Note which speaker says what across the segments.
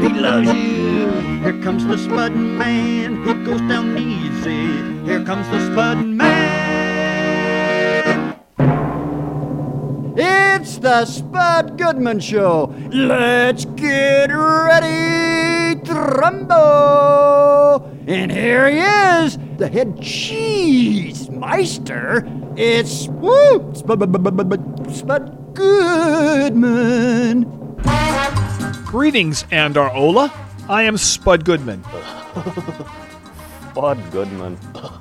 Speaker 1: he loves you. Here comes the Spud Man, he goes down easy. Here comes the Spud Man. It's the Spud Goodman Show. Let's get ready, Trumbo. And here he is, the head cheese meister. It's woo, Spud Goodman.
Speaker 2: Greetings, Andar Ola. I am Spud Goodman.
Speaker 3: Bud Goodman.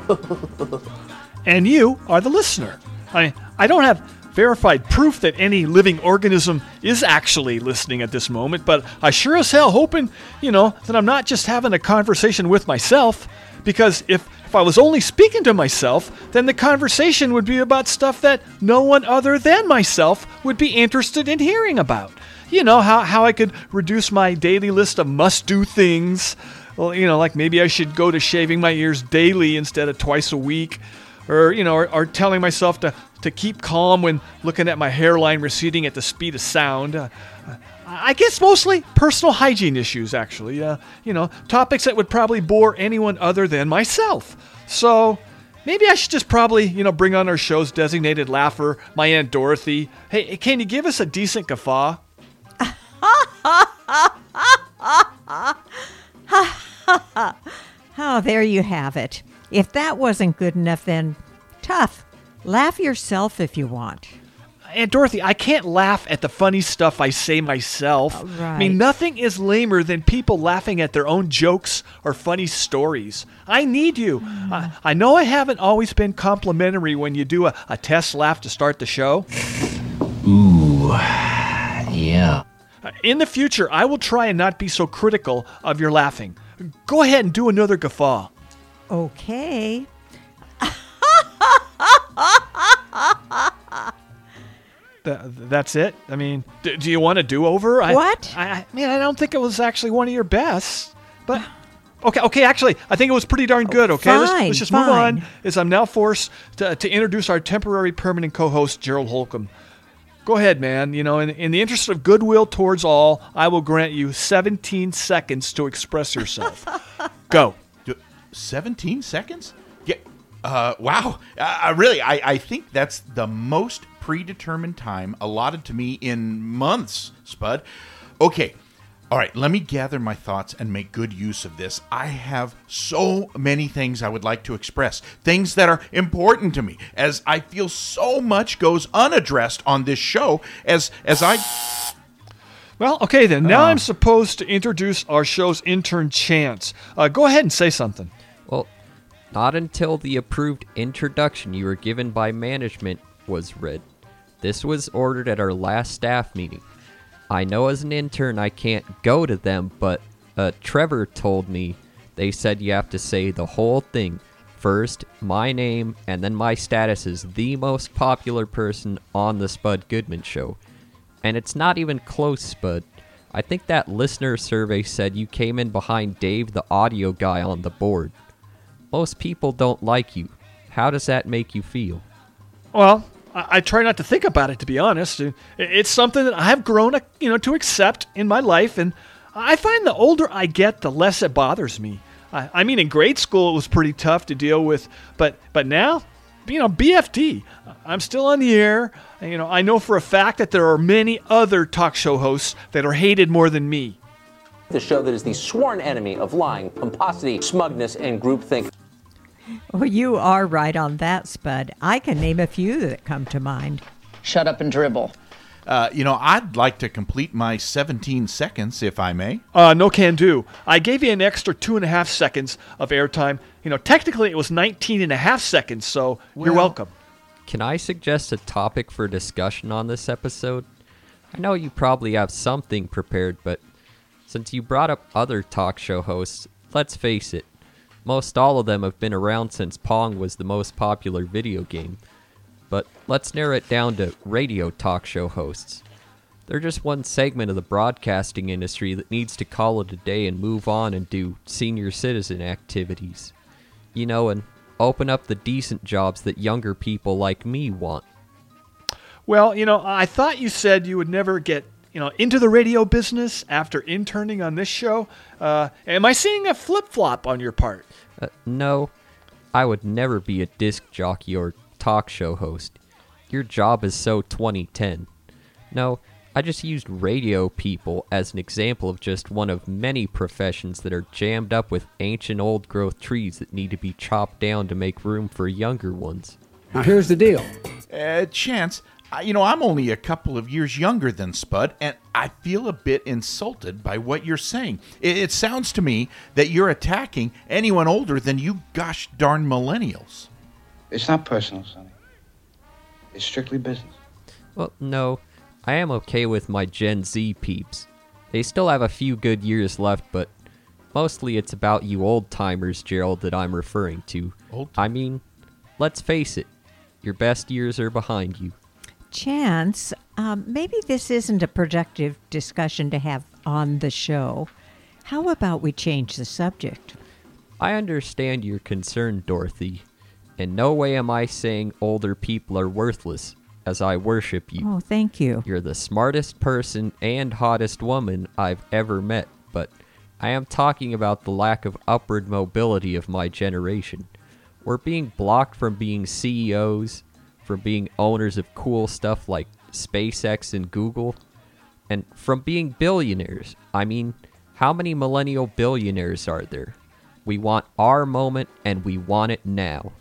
Speaker 2: and you are the listener. I, I don't have verified proof that any living organism is actually listening at this moment, but I sure as hell hoping, you know, that I'm not just having a conversation with myself. Because if, if I was only speaking to myself, then the conversation would be about stuff that no one other than myself would be interested in hearing about. You know, how, how I could reduce my daily list of must do things. Well, you know, like maybe I should go to shaving my ears daily instead of twice a week or you know, or, or, telling myself to, to keep calm when looking at my hairline receding at the speed of sound. Uh, I guess mostly personal hygiene issues, actually. Uh, you know, topics that would probably bore anyone other than myself. So maybe I should just probably, you know, bring on our show's designated laugher, my Aunt Dorothy. Hey, can you give us a decent guffaw?
Speaker 4: oh, there you have it. If that wasn't good enough, then tough. Laugh yourself if you want.
Speaker 2: Aunt Dorothy, I can't laugh at the funny stuff I say myself.
Speaker 4: Right.
Speaker 2: I mean, nothing is lamer than people laughing at their own jokes or funny stories. I need you. I, I, know I haven't always been complimentary when you do a, a test laugh to start the show.
Speaker 3: Ooh, yeah.
Speaker 2: Uh, in the future, I will try and not be so critical of your laughing. Go ahead and do another guffaw.
Speaker 4: Okay.
Speaker 2: that's it. I mean, do, do you want a do-over?
Speaker 4: What?
Speaker 2: I, I, mean, I don't think it was actually one of your best, but okay, okay. Actually, I think it was pretty darn good. Okay,
Speaker 4: fine,
Speaker 2: let's, let's just
Speaker 4: fine.
Speaker 2: move on. As I'm now forced to, to introduce our temporary permanent co-host, Gerald Holcomb. Go ahead, man. You know, in, in the interest of goodwill towards all, I will grant you 17 seconds to express yourself. Go.
Speaker 5: 17 seconds? Yeah. Uh, wow. Uh, really, I, I think that's the most predetermined time allotted to me in months, Spud. Okay. All right, let me gather my thoughts and make good use of this. I have so many things I would like to express, things that are important to me, as I feel so much goes unaddressed on this show as as I
Speaker 2: well, okay then. Now uh, I'm supposed to introduce our show's intern, Chance. Uh, go ahead and say something.
Speaker 6: Well, not until the approved introduction you were given by management was read. This was ordered at our last staff meeting. I know as an intern I can't go to them, but uh, Trevor told me they said you have to say the whole thing. First, my name, and then my status as the most popular person on the Spud Goodman show. And it's not even close, Spud. I think that listener survey said you came in behind Dave, the audio guy, on the board. Most people don't like you. How does that make you feel?
Speaker 2: Well, I, I try not to think about it, to be honest. It's something that I've grown, you know, to accept in my life, and I find the older I get, the less it bothers me. I, I mean, in grade school, it was pretty tough to deal with, but but now, you know, BFD, I'm still on the air. You know, I know for a fact that there are many other talk show hosts that are hated more than me.
Speaker 7: The show that is the sworn enemy of lying, pomposity, smugness, and groupthink.
Speaker 4: Well, you are right on that, Spud. I can name a few that come to mind.
Speaker 8: Shut up and dribble.
Speaker 5: Uh, you know, I'd like to complete my 17 seconds, if I may.
Speaker 2: Uh, no can do. I gave you an extra two and a half seconds of airtime. You know, technically it was 19 and a half seconds, so well, you're welcome.
Speaker 6: Can I suggest a topic for discussion on this episode? I know you probably have something prepared, but Since you brought up other talk show hosts, let's face it, most all of them have been around since Pong was the most popular video game. But let's narrow it down to radio talk show hosts. They're just one segment of the broadcasting industry that needs to call it a day and move on and do senior citizen activities. You know, and open up the decent jobs that younger people like me want.
Speaker 2: Well, you know, I thought you said you would never get, you know, into the radio business after interning on this show. Uh, am I seeing a flip flop on your part?
Speaker 6: Uh, no, I would never be a disc jockey or talk show host. Your job is so 2010. No, I just used radio people as an example of just one of many professions that are jammed up with ancient old growth trees that need to be chopped down to make room for younger ones.
Speaker 8: Now, here's the deal.
Speaker 5: Uh, Chance, I- you know, I'm only a couple of years younger than Spud, and I feel a bit insulted by what you're saying. It, it sounds to me that you're attacking anyone older than you gosh darn millennials.
Speaker 8: It's not personal, Sonny. It's strictly business.
Speaker 6: Well, no, I am okay with my Gen Z peeps. They still have a few good years left, but mostly it's about you old timers, Gerald, that I'm referring to.
Speaker 5: Old-
Speaker 6: I mean, let's face it, your best years are behind you.
Speaker 4: Chance, um, maybe this isn't a productive discussion to have on the show. How about we change the subject?
Speaker 6: I understand your concern, Dorothy. In no way am I saying older people are worthless, as I worship you.
Speaker 4: Oh, thank you.
Speaker 6: You're the smartest person and hottest woman I've ever met, but I am talking about the lack of upward mobility of my generation. We're being blocked from being CEOs, from being owners of cool stuff like SpaceX and Google, and from being billionaires. I mean, how many millennial billionaires are there? We want our moment and we want it now.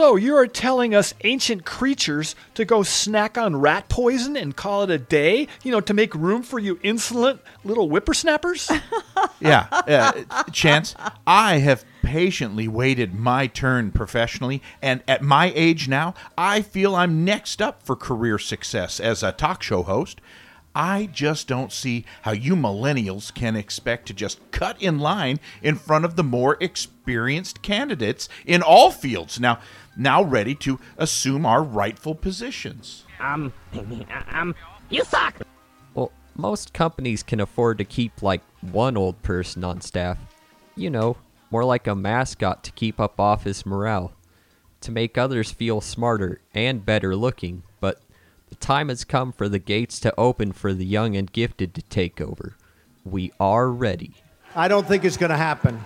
Speaker 2: So you are telling us ancient creatures to go snack on rat poison and call it a day? You know, to make room for you insolent little whippersnappers?
Speaker 5: yeah, uh, Chance, I have patiently waited my turn professionally, and at my age now, I feel I'm next up for career success as a talk show host. I just don't see how you millennials can expect to just cut in line in front of the more experienced candidates in all fields now now ready to assume our rightful positions.
Speaker 9: Um, um, you suck.
Speaker 6: Well, most companies can afford to keep like one old person on staff. You know, more like a mascot to keep up office morale, to make others feel smarter and better looking, but the time has come for the gates to open for the young and gifted to take over. We are ready.
Speaker 10: I don't think it's going to happen.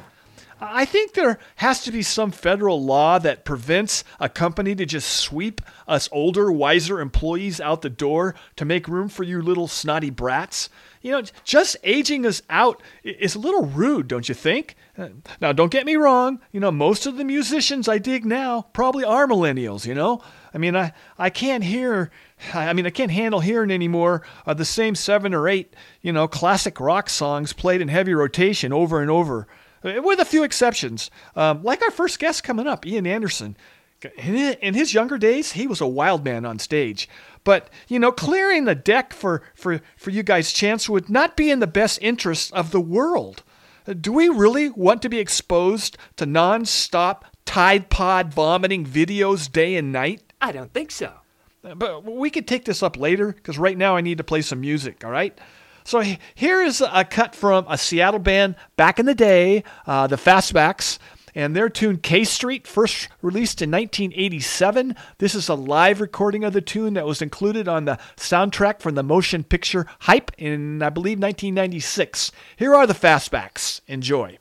Speaker 2: I think there has to be some federal law that prevents a company to just sweep us older, wiser employees out the door to make room for you little snotty brats. You know, just aging us out is a little rude, don't you think? Uh, Now, don't get me wrong. You know, most of the musicians I dig now probably are millennials, you know? I mean, I, I can't hear, I mean, I can't handle hearing anymore uh, the same seven or eight, you know, classic rock songs played in heavy rotation over and over uh, with a few exceptions. Um, like our first guest coming up, Ian Anderson. In his younger days, he was a wild man on stage. But you know, clearing the deck for for for you guys' chance would not be in the best interest of the world. Uh, Do we really want to be exposed to non-stop Tide Pod vomiting videos day and night?
Speaker 9: I don't think so.
Speaker 2: But we could take this up later because right now I need to play some music. All right. So here is a cut from a Seattle band back in the day, uh, the Fastbacks, and their tune K Street, first released in 1987. This is a live recording of the tune that was included on the soundtrack from the motion picture Hype in, I believe, 1996. Here are the Fastbacks. Enjoy.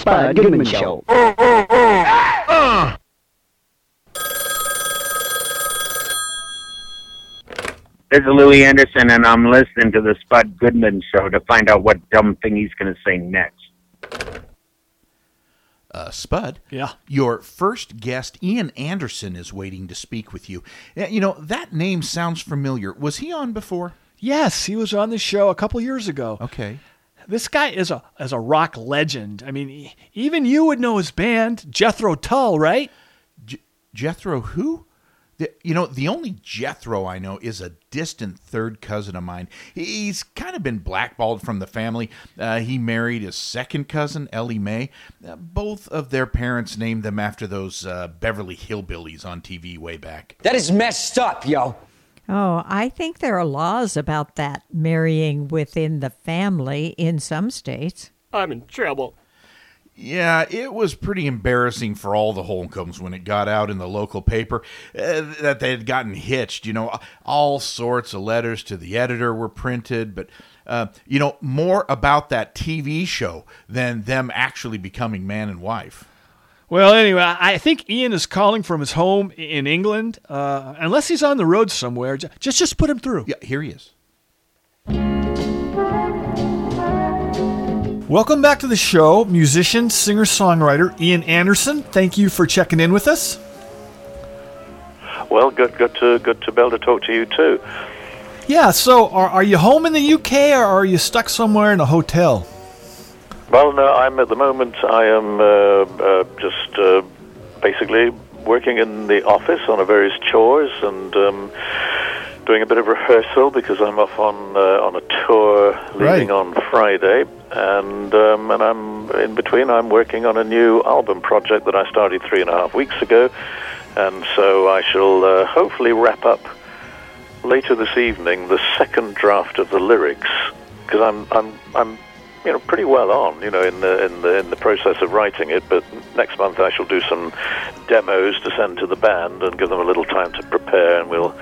Speaker 11: Spud Goodman Show.
Speaker 12: This is Louie Anderson, and I'm listening to the Spud Goodman show to find out what dumb thing he's going to say next.
Speaker 5: Uh, Spud.
Speaker 2: Yeah.
Speaker 5: Your first guest, Ian Anderson, is waiting to speak with you. Uh, You know, that name sounds familiar. Was he on before?
Speaker 2: Yes, he was on the show a couple years ago.
Speaker 5: Okay.
Speaker 2: This guy is a is a rock legend. I mean, even you would know his band, Jethro Tull, right?
Speaker 5: Jethro who? The, you know, the only Jethro I know is a distant third cousin of mine. He's kind of been blackballed from the family. Uh, he married his second cousin, Ellie Mae. Uh, both of their parents named them after those uh, Beverly Hillbillies on TV way back.
Speaker 13: That is messed up, yo.
Speaker 4: Oh, I think there are laws about that marrying within the family in some states.
Speaker 9: I'm in trouble.
Speaker 5: Yeah, it was pretty embarrassing for all the Holcombs when it got out in the local paper uh, that they had gotten hitched. You know, all sorts of letters to the editor were printed, but, uh, you know, more about that TV show than them actually becoming man and wife.
Speaker 2: Well, anyway, I I think Ian is calling from his home in England. Uh, unless he's on the road somewhere, ju- just just put him through.
Speaker 5: Yeah, here he is.
Speaker 2: Welcome back to the show, musician, singer, songwriter Ian Anderson. Thank you for checking in with us.
Speaker 14: Well, good, good to good to be able to talk to you too.
Speaker 2: Yeah. So, are are you home in the UK or are you stuck somewhere in a hotel?
Speaker 14: Well, no, I'm at the moment. I am uh, uh, just uh, basically working in the office on a various chores and um, doing a bit of rehearsal because I'm off on uh, on a tour leaving
Speaker 2: Right.
Speaker 14: on Friday, and um, and I'm in between. I'm working on a new album project that I started three and a half weeks ago, and so I shall uh, hopefully wrap up later this evening the second draft of the lyrics because I'm I'm I'm you know pretty well on you know in the in the in the process of writing it but next month I shall do some demos to send to the band and give them a little time to prepare and we'll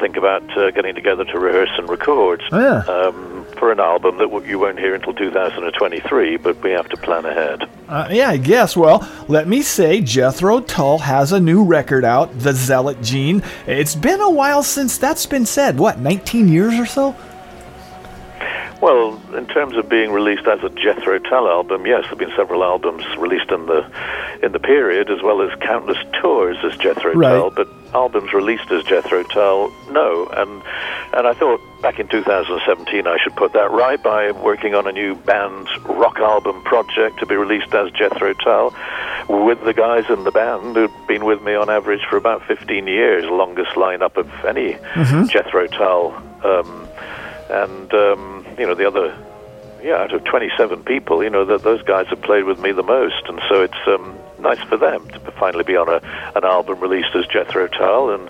Speaker 14: think about uh, getting together to rehearse and record
Speaker 2: Yeah.
Speaker 14: um, for an album that w- you won't hear until 2023 but we have to plan ahead
Speaker 2: Uh, yeah, I guess. Well, let me say Jethro Tull has a new record out, The Zealot Gene. It's been a while since that's been said. What, 19 years or so?
Speaker 14: Well, in terms of being released as a Jethro Tull album, yes, there've been several albums released in the in the period, as well as countless tours as Jethro
Speaker 2: Right.
Speaker 14: Tull. But albums released as Jethro Tull, no. And and I thought back in 2017 I should put that right by working on a new band rock album project to be released as Jethro Tull, with the guys in the band who'd been with me on average for about 15 years, longest lineup of any
Speaker 2: Mhm.
Speaker 14: Jethro Tull. Um, and um, you know the other yeah out of 27 people you know that those guys have played with me the most. And so it's um, nice for them to finally be on a an album released as Jethro Tull and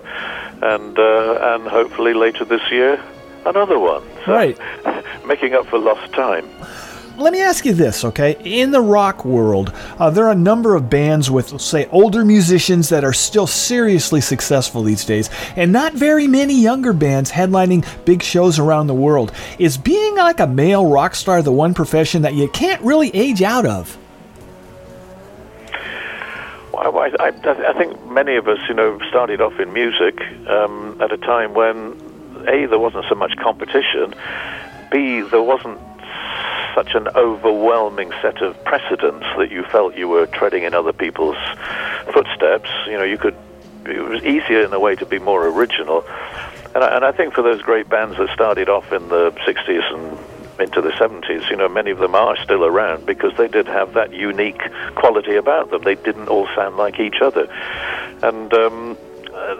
Speaker 14: and uh, and hopefully later this year another one. So
Speaker 2: Right.
Speaker 14: making up for lost time
Speaker 2: Let me ask you this, okay? In the rock world, uh, there are a number of bands with, say, older musicians that are still seriously successful these days, and not very many younger bands headlining big shows around the world. Is being like a male rock star the one profession that you can't really age out of?
Speaker 14: Well, I, I, I think many of us, you know, started off in music um, at a time when a there wasn't so much competition, b there wasn't such an overwhelming set of precedents that you felt you were treading in other people's footsteps. You know, you could. It was easier in a way to be more original, and I, and I think for those great bands that started off in the '60s and into the 70s, you know, many of them are still around because they did have that unique quality about them. They didn't all sound like each other. And um,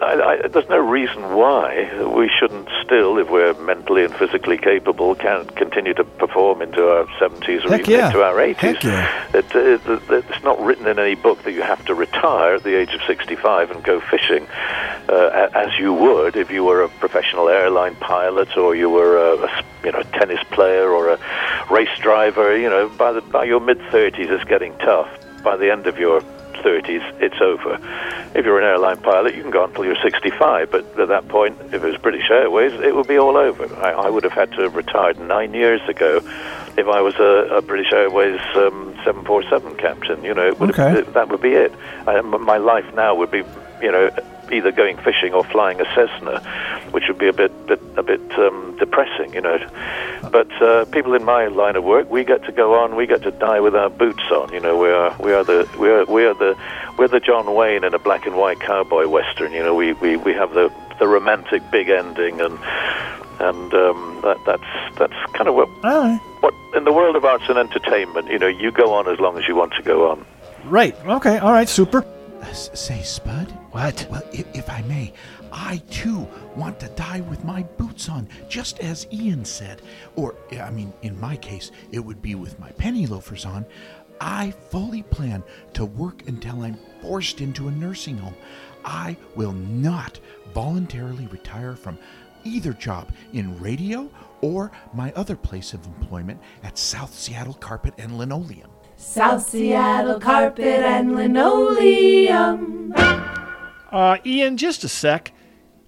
Speaker 14: I, I, there's no reason why we shouldn't still, if we're mentally and physically capable, can continue to perform into our 70s or
Speaker 2: Heck
Speaker 14: even
Speaker 2: yeah.
Speaker 14: into our 80s.
Speaker 2: Heck yeah.
Speaker 14: It, it, it, it's not written in any book that you have to retire at the age of 65 and go fishing, uh, as you would if you were a professional airline pilot or you were a you know tennis player or a race driver. You know, by the by your mid 30s, it's getting tough. By the end of your 30s, it's over. If you're an airline pilot, you can go until you're 65, but at that point, if it was British Airways, it would be all over. I, I would have had to have retired nine years ago if I was a, a British Airways um, 747 captain. You know, it would
Speaker 2: Okay.
Speaker 14: it- that would be it. I, my life now would be, you know, either going fishing or flying a Cessna, which would be a bit, bit a bit um, depressing. You know, but uh, people in my line of work, we get to go on, we get to die with our boots on. You know, we are we are the we are we are the we're the John Wayne in a black and white cowboy western. You know, we we, we have the the romantic big ending and and um, that that's that's kind of what
Speaker 2: right.
Speaker 14: what in the world of arts and entertainment. You know, you go on as long as you want to go on.
Speaker 2: Right. Okay. All right. Super.
Speaker 5: Uh, s- say, Spud?
Speaker 2: What?
Speaker 5: Well, if, if I may, I too want to die with my boots on, just as Ian said. Or, I mean, in my case, it would be with my penny loafers on. I fully plan to work until I'm forced into a nursing home. I will not voluntarily retire from either job in radio or my other place of employment at South Seattle Carpet and Linoleum.
Speaker 15: South Seattle carpet and linoleum.
Speaker 2: Uh, Ian, just a sec.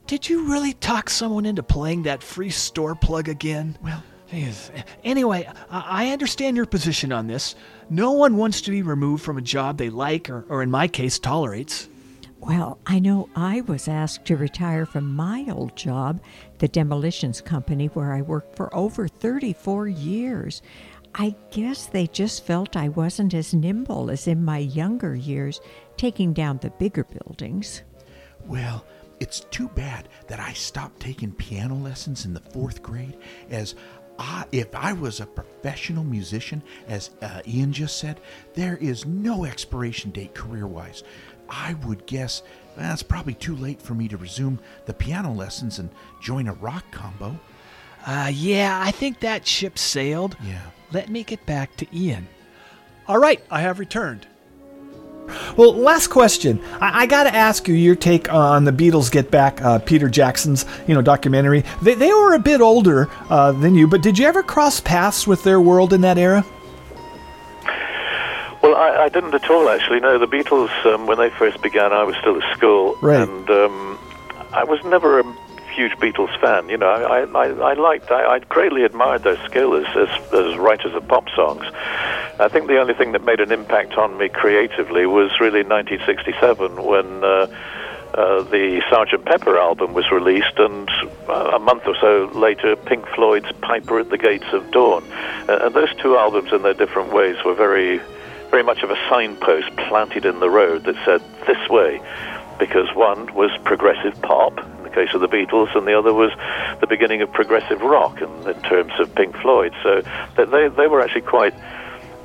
Speaker 2: Did you really talk someone into playing that free store plug again?
Speaker 5: Well,
Speaker 2: Jeez. Anyway, I I understand your position on this. No one wants to be removed from a job they like, or, or in my case, tolerates.
Speaker 4: Well, I know I was asked to retire from my old job, the demolitions company where I worked for over 34 years. I guess they just felt I wasn't as nimble as in my younger years, taking down the bigger buildings.
Speaker 5: Well, it's too bad that I stopped taking piano lessons in the fourth grade, as I, if I was a professional musician, as uh, Ian just said, there is no expiration date career wise. I would guess that's probably too late for me to resume the piano lessons and join a rock combo.
Speaker 2: Uh, yeah, I think that ship sailed.
Speaker 5: Yeah.
Speaker 2: Let me get back to Ian. All right, I have returned. Well, last question. I, I got to ask you your take on the Beatles Get Back, uh, Peter Jackson's you know documentary. They, they were a bit older uh, than you, but did you ever cross paths with their world in that era?
Speaker 14: Well, I, I didn't at all, actually. No, the Beatles, um, when they first began, I was still at school.
Speaker 2: Right.
Speaker 14: And um, I was never a huge Beatles fan. You know, I, I, I liked, I, I greatly admired their skill as, as, as writers of pop songs. I think the only thing that made an impact on me creatively was really 1967 when. Uh, uh, the Sgt. Pepper album was released, and uh, a month or so later, Pink Floyd's Piper at the Gates of Dawn. Uh, and those two albums, in their different ways, were very, very much of a signpost planted in the road that said this way, because one was progressive pop case of the Beatles, and the other was the beginning of progressive rock in, in terms of Pink Floyd. So they they were actually quite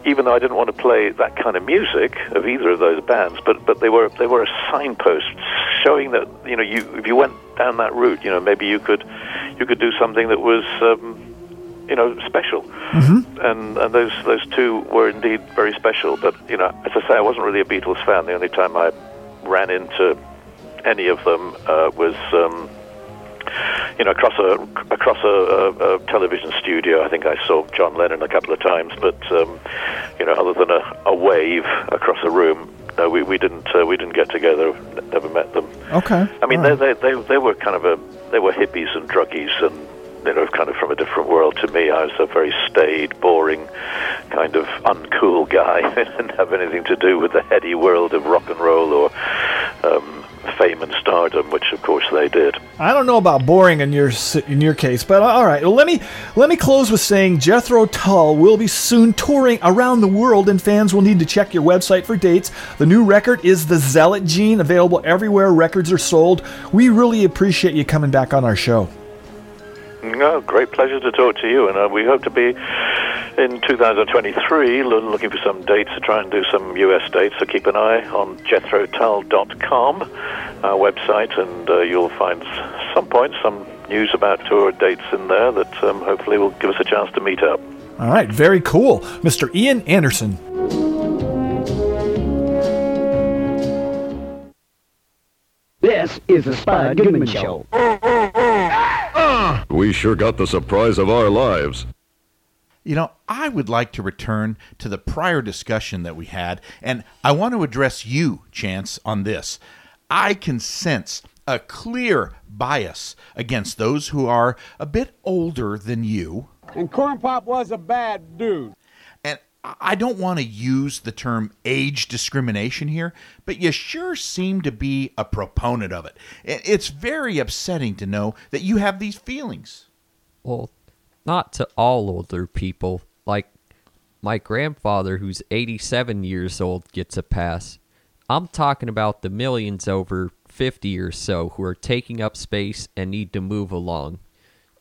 Speaker 14: even though I didn't want to play that kind of music of either of those bands, but but they were they were a signpost showing that you know you if you went down that route, you know maybe you could you could do something that was um, you know special, and and those those two were indeed very special. But you know, as I say, I wasn't really a Beatles fan. The only time I ran into any of them uh, was. Um, you know, across a across a, a, a television studio. I think I saw John Lennon a couple of times, but um, you know, other than a, a wave across a room, no, we, we didn't uh, we didn't get together. Never met them.
Speaker 2: Okay.
Speaker 14: I mean, they, they they they were kind of a they were hippies and druggies and. You know, kind of from a different world to me. I was a very staid, boring, kind of uncool guy. I Didn't have anything to do with the heady world of rock and roll or um, fame and stardom, which of course they did.
Speaker 2: I don't know about boring in your in your case, but all right. Well, let me let me close with saying Jethro Tull will be soon touring around the world, and fans will need to check your website for dates. The new record is the Zealot Gene, available everywhere records are sold. We really appreciate you coming back on our show.
Speaker 14: No, great pleasure to talk to you, and uh, we hope to be in 2023 looking for some dates to try and do some US dates. So keep an eye on jethrotull.com, our website, and uh, you'll find some points, some news about tour dates in there that um, hopefully will give us a chance to meet up.
Speaker 2: All right, very cool, Mr. Ian Anderson.
Speaker 11: This is the Spud Goodman Show.
Speaker 13: We sure got the surprise of our lives.
Speaker 5: You know, I would like to return to the prior discussion that we had, and I want to address you, Chance, on this. I can sense a clear bias against those who are a bit older than you,
Speaker 16: And Corn Pop was a bad dude.
Speaker 5: And I don't want to use the term age discrimination here, but you sure seem to be a proponent of it. It's very upsetting to know that you have these feelings.
Speaker 6: Well, not to all older people. Like my grandfather, who's 87 years old, gets a pass. I'm talking about the millions over 50 or so who are taking up space and need to move along.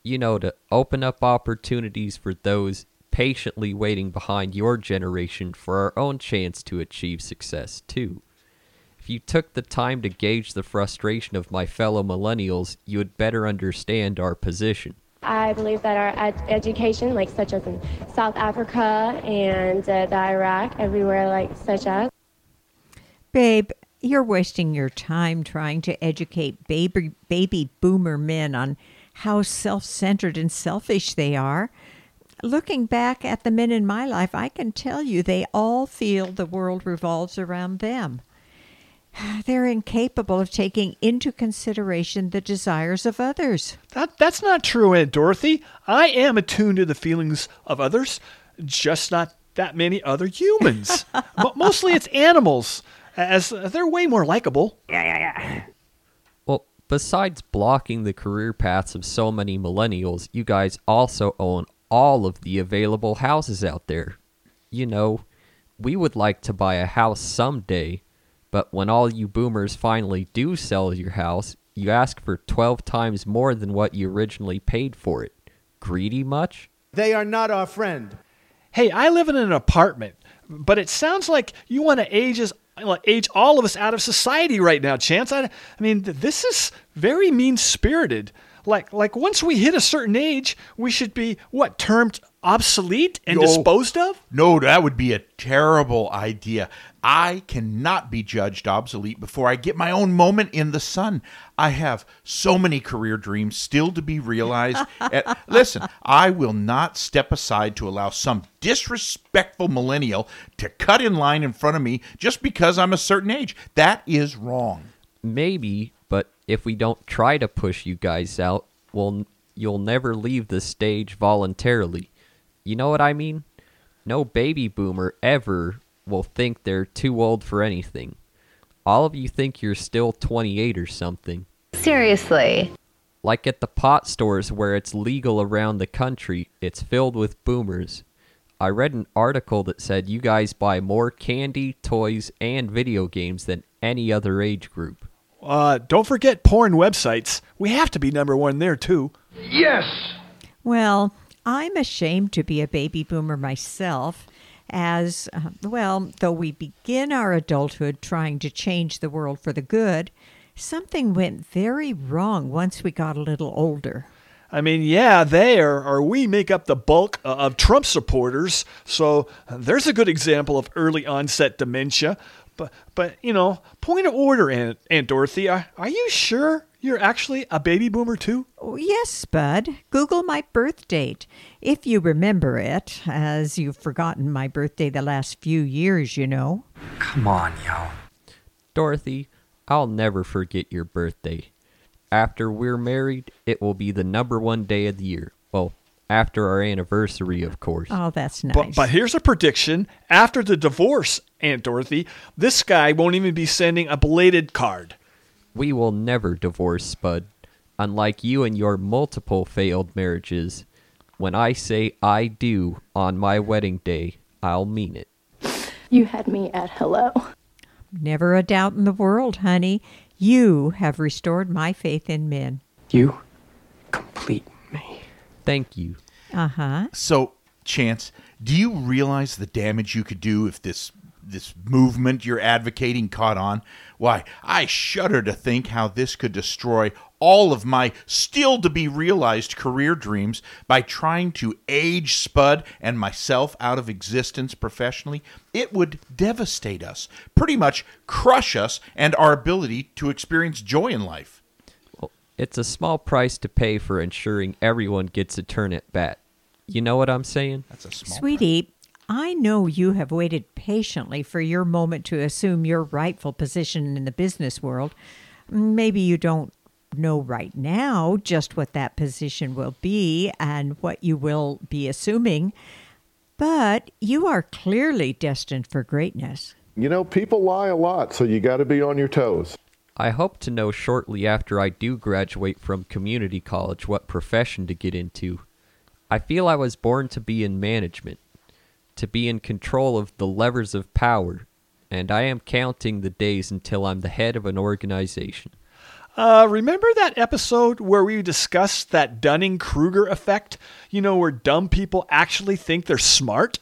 Speaker 6: You know, to open up opportunities for those patiently waiting behind your generation for our own chance to achieve success, too. If you took the time to gauge the frustration of my fellow millennials, you would better understand our position.
Speaker 17: I believe that our ed- education, like such as in South Africa and uh, the Iraq, everywhere like such as,
Speaker 4: Babe, you're wasting your time trying to educate baby baby boomer men on how self-centered and selfish they are. Looking back at the men in my life, I can tell you they all feel the world revolves around them. They're incapable of taking into consideration the desires of others.
Speaker 2: That, that's not true, Aunt Dorothy. I am attuned to the feelings of others, just not that many other humans. Mo- Mostly it's animals, as they're way more likable.
Speaker 9: Yeah, yeah, yeah.
Speaker 6: Well, besides blocking the career paths of so many millennials, you guys also own all of the available houses out there. You know, we would like to buy a house someday, but when all you boomers finally do sell your house, you ask for 12 times more than what you originally paid for it. Greedy much?
Speaker 10: They are not our friend.
Speaker 2: Hey, I live in an apartment, but it sounds like you want to age us, age all of us out of society right now, Chance. I, I mean, this is very mean spirited. Like, like once we hit a certain age, we should be what termed obsolete and
Speaker 5: Yo.
Speaker 2: disposed of.
Speaker 5: No, that would be a terrible idea. I cannot be judged obsolete before I get my own moment in the sun. I have so many career dreams still to be realized. And listen, I will not step aside to allow some disrespectful millennial to cut in line in front of me just because I'm a certain age. That is wrong.
Speaker 6: Maybe, but if we don't try to push you guys out, well, you'll never leave the stage voluntarily. You know what I mean? No baby boomer ever will think they're too old for anything. All of you think you're still 28 or something.
Speaker 18: Seriously.
Speaker 6: Like at the pot stores where it's legal around the country, it's filled with boomers. I read an article that said you guys buy more candy, toys, and video games than any other age group.
Speaker 2: Uh, don't forget porn websites. We have to be number one there too.
Speaker 10: Yes.
Speaker 4: Well, I'm ashamed to be a baby boomer myself, as, uh, well, though we begin our adulthood trying to change the world for the good, something went very wrong once we got a little older.
Speaker 2: I mean, yeah, they or, or we make up the bulk uh, of Trump supporters. So there's a good example of early onset dementia. But, but you know, point of order, Aunt, Aunt Dorothy. Are, are you sure you're actually a baby boomer too?
Speaker 4: Oh, yes, Bud. Google my birth date. If you remember it, as you've forgotten my birthday the last few years, you know.
Speaker 6: Come on, yo. Dorothy, I'll never forget your birthday. After we're married, it will be the number one day of the year. Well, after our anniversary, of course.
Speaker 4: Oh, that's nice.
Speaker 2: But, but here's a prediction. After the divorce, Aunt Dorothy, this guy won't even be sending a belated card.
Speaker 6: We will never divorce Spud. Unlike you and your multiple failed marriages, when I say I do on my wedding day, I'll mean it.
Speaker 17: you had me at hello.
Speaker 4: Never a doubt in the world, honey. You have restored my faith in men.
Speaker 3: You complete me.
Speaker 6: Thank you.
Speaker 4: Uh huh.
Speaker 5: So, Chance, do you realize the damage you could do if this this movement you're advocating caught on? Why, I shudder to think how this could destroy all of my still to be realized career dreams by trying to age Spud and myself out of existence professionally. It would devastate us, pretty much crush us and our ability to experience joy in life.
Speaker 6: Well, it's a small price to pay for ensuring everyone gets a turn at bat. You know what I'm saying?
Speaker 5: That's a small
Speaker 4: Sweetie, I know you have waited patiently for your moment to assume your rightful position in the business world. Maybe you don't know right now just what that position will be and what you will be assuming, but you are clearly destined for greatness.
Speaker 18: You know, people lie a lot, so you got to be on your toes.
Speaker 6: I hope to know shortly after I do graduate from community college what profession to get into. I feel I was born to be in management, to be in control of the levers of power, and I am counting the days until I'm the head of an organization.
Speaker 2: Uh, remember that episode where we discussed that Dunning Kruger effect? You know, where dumb people actually think they're smart?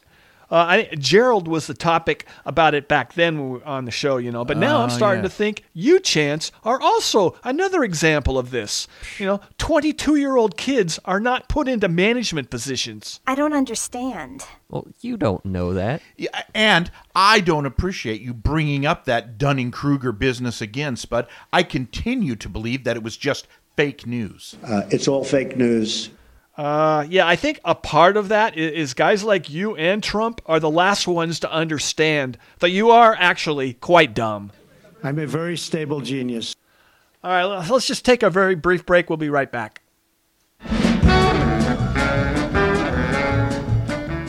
Speaker 2: Uh, I, Gerald was the topic about it back then when we were on the show, you know. But now I'm
Speaker 5: Oh,
Speaker 2: starting
Speaker 5: yeah.
Speaker 2: to think you, Chance, are also another example of this. You know, 22 year old kids are not put into management positions.
Speaker 19: I don't understand.
Speaker 6: Well, you don't know that.
Speaker 5: Yeah, and I don't appreciate you bringing up that Dunning Kruger business again, Spud. I continue to believe that it was just fake news.
Speaker 20: Uh, it's all fake news.
Speaker 2: Uh, yeah, I think a part of that is, guys like you and Trump are the last ones to understand that you are actually quite dumb.
Speaker 10: I'm a very stable genius.
Speaker 2: All right, let's- let's just take a very brief break. We'll be right back.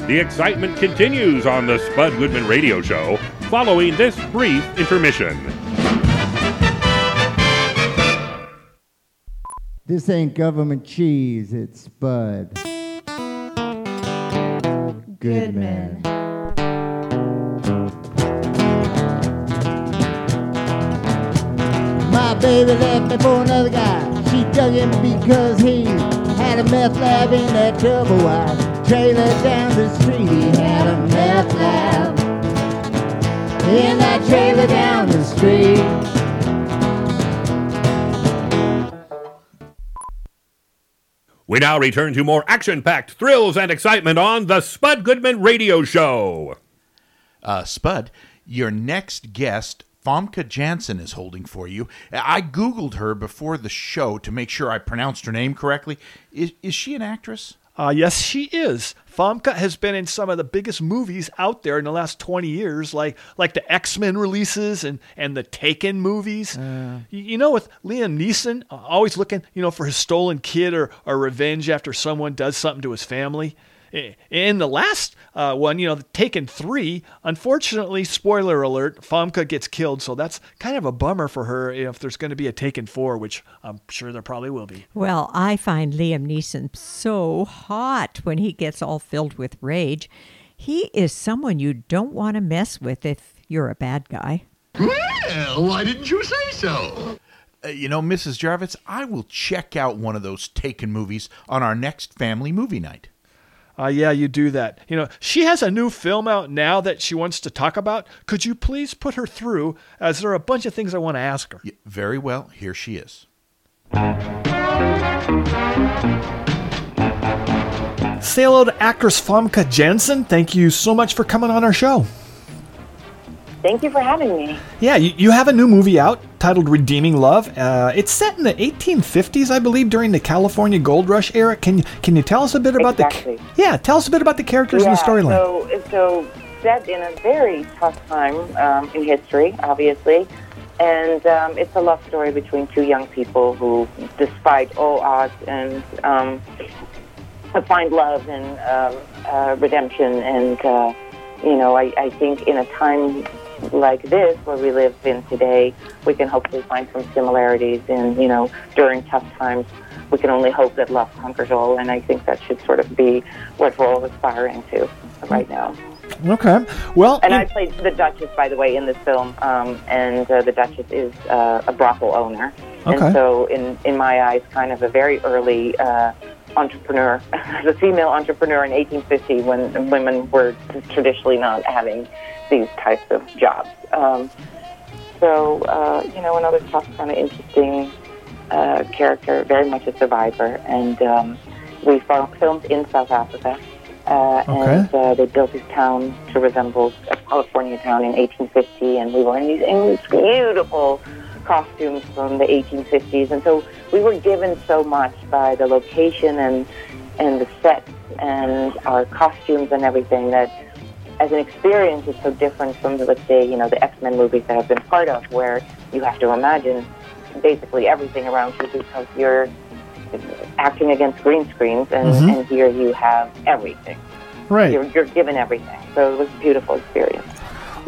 Speaker 21: The excitement continues on the Spud Goodman Radio Show following this brief intermission.
Speaker 22: This ain't government cheese, it's Bud. Good man. My baby left me for another guy. She dug him because he had a meth lab in that trouble wife. Trailer down the street, he had a meth lab. In that trailer down the street.
Speaker 21: We now return to more action packed thrills and excitement on the Spud Goodman Radio Show.
Speaker 5: Uh, Spud, your next guest, Famke Janssen, is holding for you. I Googled her before the show to make sure I pronounced her name correctly. Is, is she an actress?
Speaker 2: Uh, yes, she is. Famke has been in some of the biggest movies out there in the last 20 years, like like the X Men releases and, and the Taken movies.
Speaker 5: Uh.
Speaker 2: you, you know, with Liam Neeson, uh, always looking, you know, for his stolen kid or, or revenge after someone does something to his family. I- In the last uh, one, you know, Taken 3, unfortunately, spoiler alert, Famke gets killed. So that's kind of a bummer for her if there's going to be a Taken 4, which I'm sure there probably will be.
Speaker 4: Well, I find Liam Neeson so hot when he gets all filled with rage. He is someone you don't want to mess with if you're a bad guy.
Speaker 5: Well, why didn't you say so? Uh, you know, Mrs. Jarvis, I will check out one of those Taken movies on our next family movie night.
Speaker 2: Uh, yeah, you do that. You know, she has a new film out now that she wants to talk about. Could you please put her through, as there are a bunch of things I want to ask her.
Speaker 5: Very well, here she is.
Speaker 2: Say hello to actress Famke Janssen. Thank you so much for coming on our show.
Speaker 23: Thank you for having me.
Speaker 2: Yeah, you, you have a new movie out titled Redeeming Love. Uh, it's set in the 1850s, I believe, during the California Gold Rush era. Can you can you tell us a bit about
Speaker 23: Exactly.
Speaker 2: the yeah? Tell us a bit about the characters
Speaker 23: yeah,
Speaker 2: and the storyline.
Speaker 23: So, it's so set in a very tough time um, in history, obviously, and um, it's a love story between two young people who, despite all odds, and um, find love and um, uh, redemption. And uh, you know, I, I think in a time like this where we live in today, we can hopefully find some similarities. And you know, during tough times, we can only hope that love conquers all. And I think that should sort of be what we're all aspiring to right now.
Speaker 2: Okay. Well,
Speaker 23: And
Speaker 2: in-
Speaker 23: I played the Duchess, by the way, in this film, um, and uh, the Duchess is uh, a brothel owner,
Speaker 2: Okay.
Speaker 23: and so in in my eyes, kind of a very early uh, entrepreneur, as a female entrepreneur in 1850, when women were traditionally not having these types of jobs. Um, so uh, you know, another tough, kind of interesting uh, character, very much a survivor, and um, we filmed in South Africa. Uh, And uh, they built this town to resemble a California town in 1850, and we were in these, in these beautiful costumes from the 1850s. And so we were given so much by the location and and the sets and our costumes and everything that, as an experience, is so different from the, let's say, you know, the X Men movies that I've been part of, where you have to imagine basically everything around you because you're acting against green screens, and,
Speaker 2: Mhm.
Speaker 23: and here you have everything.
Speaker 2: Right.
Speaker 23: You're, you're given everything. So it was a beautiful experience.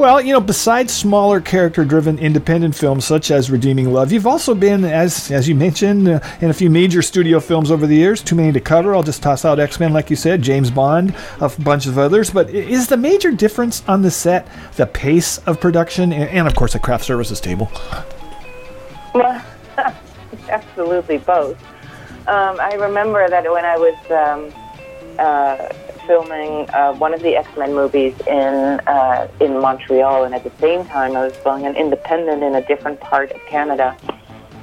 Speaker 2: Well, you know, besides smaller character-driven independent films such as Redeeming Love, you've also been, as as you mentioned, uh, in a few major studio films over the years. Too many to cover. I'll just toss out X-Men, like you said, James Bond, a bunch of others. But is the major difference on the set the pace of production and, and of course, the craft services table?
Speaker 23: Well, absolutely both. Um, I remember that when I was um, uh, filming uh, one of the X Men movies in uh, in Montreal, and at the same time I was filming an independent in a different part of Canada,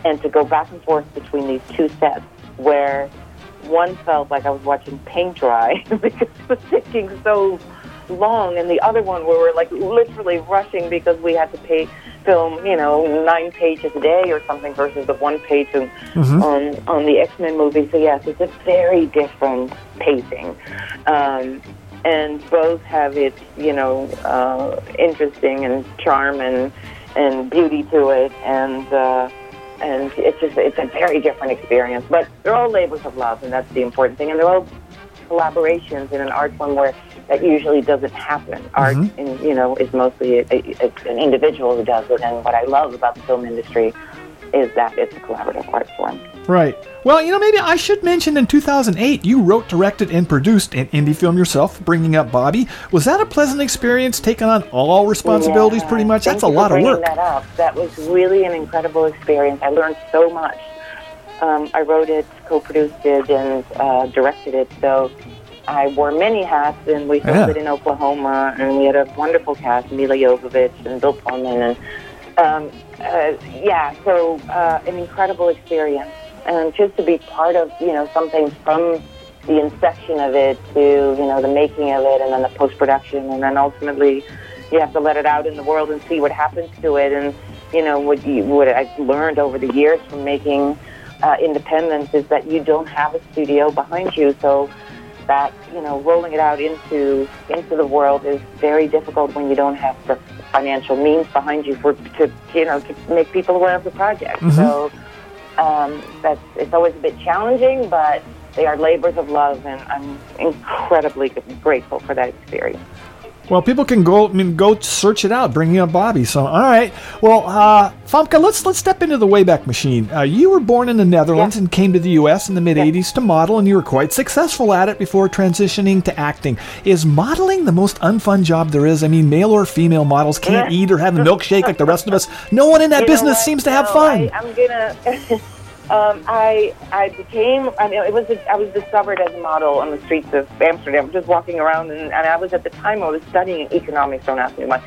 Speaker 23: and to go back and forth between these two sets, where one felt like I was watching paint dry because it was taking so long, and the other one where we were like literally rushing because we had to pay film, you know, nine pages a day or something versus the one page in,
Speaker 24: Mhm.
Speaker 23: on on the X Men movie. So yes, it's a very different pacing, um, and both have its you know uh, interesting and charm and and beauty to it, and. Uh, and it's just it's a very different experience. But they're all labors of love, and that's the important thing. And they're all collaborations in an art form where that usually doesn't happen. Art,
Speaker 2: Mhm.
Speaker 23: in, you know, is mostly a, a, an individual who does it. And what I love about the film industry is that it's a collaborative art form.
Speaker 2: Right. Well, you know, maybe I should mention in 2008, you wrote, directed, and produced an indie film yourself, Bringing Up Bobby. Was that a pleasant experience, taking on all responsibilities pretty much?
Speaker 23: Thank
Speaker 2: That's a lot of work.
Speaker 23: That up. That was really an incredible experience. I learned so much. Um, I wrote it, co-produced it, and uh, directed it. So I wore many hats, and we filmed
Speaker 24: Yeah.
Speaker 23: it in Oklahoma, and we had a wonderful cast: Milla Jovovich and Bill Pullman, and um, uh, yeah, so uh, an incredible experience, and just to be part of you know something from the inception of it to you know the making of it, and then the post production, and then ultimately you have to let it out in the world and see what happens to it, and you know what you what I've learned over the years from making uh, Independence is that you don't have a studio behind you, so that you know rolling it out into into the world is very difficult when you don't have the financial means behind you for to you know to make people aware of the project.
Speaker 24: Mhm.
Speaker 23: So um, that's it's always a bit challenging, but they are labors of love, and I'm incredibly grateful for that experience.
Speaker 2: Well, people can go. I mean, go search it out. Bringing up Bobby. So, all right. Well, uh, Famke, let's let's step into the Wayback Machine. Uh, you were born in the Netherlands and came to the U.S. in the mid '80s to model, and you were quite successful at it before transitioning to acting. Is modeling the most unfun job there is? I mean, male or female models can't eat or have a milkshake like the rest of us. No one in that
Speaker 23: You
Speaker 2: business seems to have fun.
Speaker 23: I, I'm gonna. um, I I became. I mean, it was. I was discovered as a model on the streets of Amsterdam, just walking around, and, and I was at the time I was studying economics. Don't ask me why.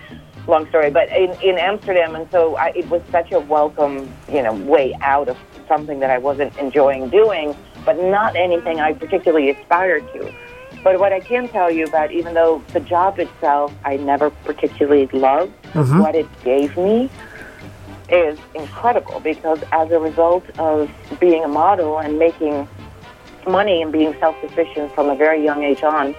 Speaker 23: Long story, but in, in Amsterdam, and so I, it was such a welcome, you know, way out of something that I wasn't enjoying doing, but not anything I particularly aspired to. But what I can tell you about, even though the job itself I never particularly loved,
Speaker 24: Mhm.
Speaker 23: what it gave me is incredible because as a result of being a model and making money and being self-sufficient from a very young age on,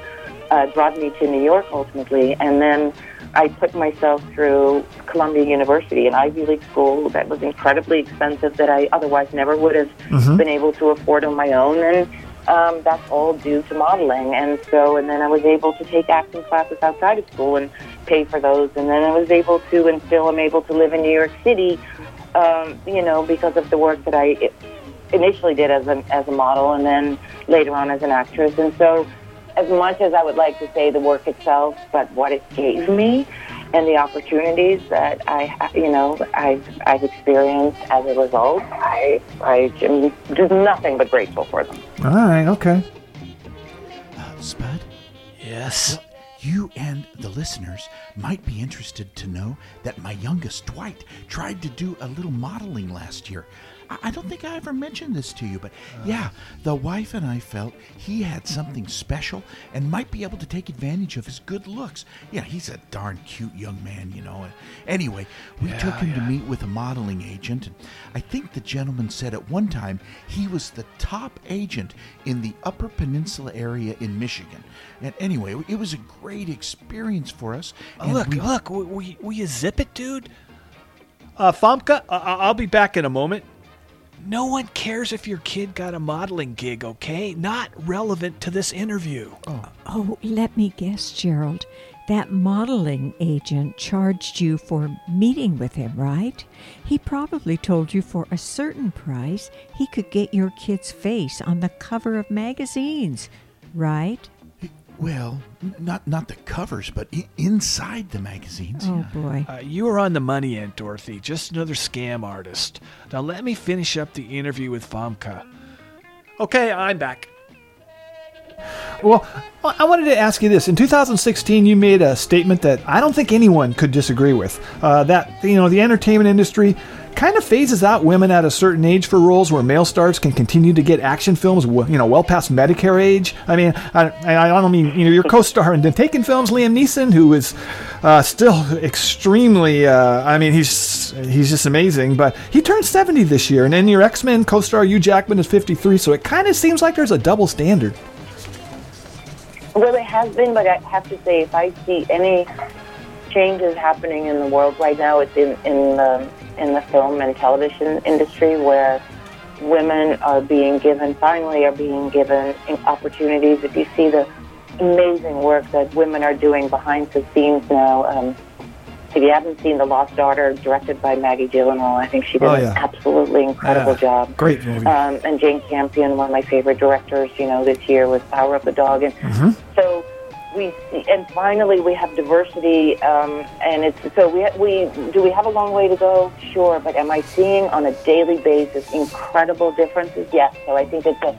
Speaker 23: uh, brought me to New York ultimately, and then I put myself through Columbia University, an Ivy League school that was incredibly expensive that I otherwise never would have
Speaker 24: Mhm.
Speaker 23: been able to afford on my own, and um, that's all due to modeling. And so, and then I was able to take acting classes outside of school and pay for those, and then I was able to, and still am able to live in New York City, um, you know, because of the work that I initially did as a as a model, and then later on as an actress. And so, as much as I would like to say the work itself, but what it gave me and the opportunities that I, ha- you know, I've, I've experienced as a result, I, I am just nothing but grateful for them.
Speaker 2: All right. Okay.
Speaker 5: Spud?
Speaker 2: Yes.
Speaker 5: You and the listeners might be interested to know that my youngest, Dwight, tried to do a little modeling last year. I don't think I ever mentioned this to you, but yeah, the wife and I felt he had something special and might be able to take advantage of his good looks. Yeah, he's a darn cute young man, you know. Anyway, we
Speaker 24: Yeah,
Speaker 5: took him to meet with a modeling agent, and I think the gentleman said at one time he was the top agent in the Upper Peninsula area in Michigan. And anyway, it was a great experience for us.
Speaker 2: Oh,
Speaker 5: and
Speaker 2: look,
Speaker 5: we-
Speaker 2: look, will, will, you, zip it, dude? Uh, Famke, I- I- I'll be back in a moment. No one cares if your kid got a modeling gig, okay? Not relevant to this interview.
Speaker 4: Oh. oh, let me guess, Gerald. That modeling agent charged you for meeting with him, right? He probably told you for a certain price he could get your kid's face on the cover of magazines, right?
Speaker 5: Well, not not the covers, but I- inside the magazines.
Speaker 4: Oh, boy.
Speaker 2: Uh, you are on the money end, Dorothy. Just another scam artist. Now let me finish up the interview with Famke. Okay, I'm back.
Speaker 24: Well, I I wanted to ask you this. In 2016, you made a statement that I don't think anyone could disagree with. Uh, that you know, the entertainment industry kind of phases out women at a certain age for roles where male stars can continue to get action films, you know, well past Medicare age. I mean, I, I don't mean you know your co-star in the Taken films, Liam Neeson, who is uh, still extremely. Uh, I mean, he's he's just amazing. But he turned 70 this year, and then your X-Men co-star Hugh Jackman is 53. So it kind of seems like there's a double standard.
Speaker 23: Well, it has been, but I have to say, if I see any changes happening in the world right now, it's in, in the in the film and television industry where women are being given, finally, are being given opportunities. If you see the amazing work that women are doing behind the scenes now, um, if you haven't seen The Lost Daughter, directed by Maggie Gyllenhaal, I think she did
Speaker 24: Oh,
Speaker 23: an absolutely incredible
Speaker 24: Yeah.
Speaker 23: job.
Speaker 24: Great movie.
Speaker 23: Um, and Jane Campion, one of my favorite directors, you know, this year was Power of the Dog. And
Speaker 24: Mm-hmm.
Speaker 23: so we see, and finally we have diversity, um, and it's so we we do we have a long way to go, sure, but am I seeing on a daily basis incredible differences? Yes. So I think it's a